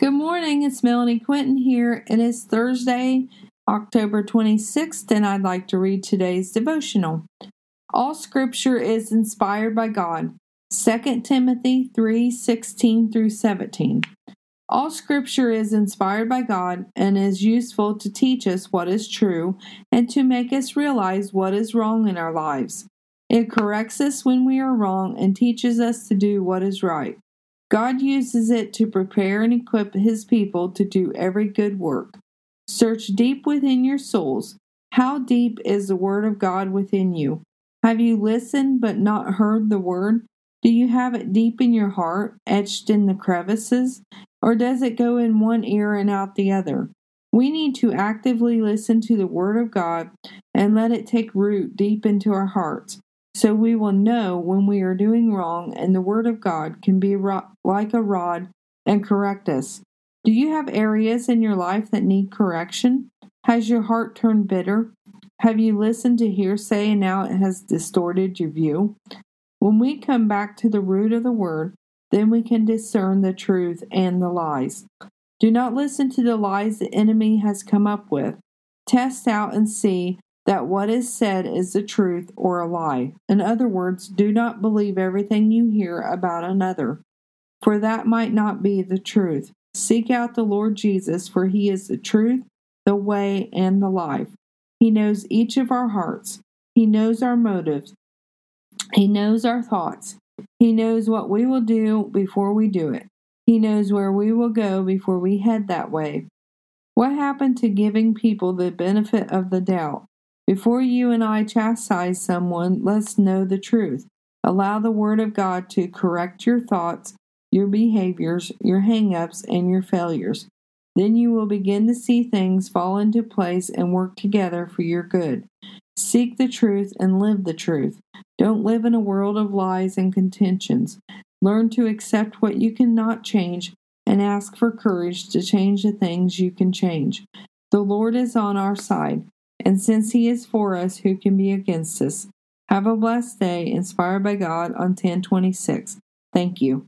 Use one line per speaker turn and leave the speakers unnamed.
Good morning, it's Melanie Quinton here. It is Thursday, October 26th, and I'd like to read today's devotional. All scripture is inspired by God. 2 Timothy 3 16 through 17. All scripture is inspired by God and is useful to teach us what is true and to make us realize what is wrong in our lives. It corrects us when we are wrong and teaches us to do what is right. God uses it to prepare and equip His people to do every good work. Search deep within your souls. How deep is the Word of God within you? Have you listened but not heard the Word? Do you have it deep in your heart, etched in the crevices? Or does it go in one ear and out the other? We need to actively listen to the Word of God and let it take root deep into our hearts so we will know when we are doing wrong, and the Word of God can be like a rod and correct us. Do you have areas in your life that need correction? Has your heart turned bitter? Have you listened to hearsay and now it has distorted your view? When we come back to the root of the Word, then we can discern the truth and the lies. Do not listen to the lies the enemy has come up with. Test out and see that what is said is the truth or a lie. In other words, do not believe everything you hear about another, for that might not be the truth. Seek out the Lord Jesus, for he is the truth, the way, and the life. He knows each of our hearts, he knows our motives, he knows our thoughts, he knows what we will do before we do it. He knows where we will go before we head that way. What happened to giving people the benefit of the doubt? Before you and I chastise someone, let's know the truth. Allow the Word of God to correct your thoughts, your behaviors, your hang ups, and your failures. Then you will begin to see things fall into place and work together for your good. Seek the truth and live the truth. Don't live in a world of lies and contentions. Learn to accept what you cannot change and ask for courage to change the things you can change. The Lord is on our side. And since He is for us, who can be against us? Have a blessed day, inspired by God on 1026. Thank you.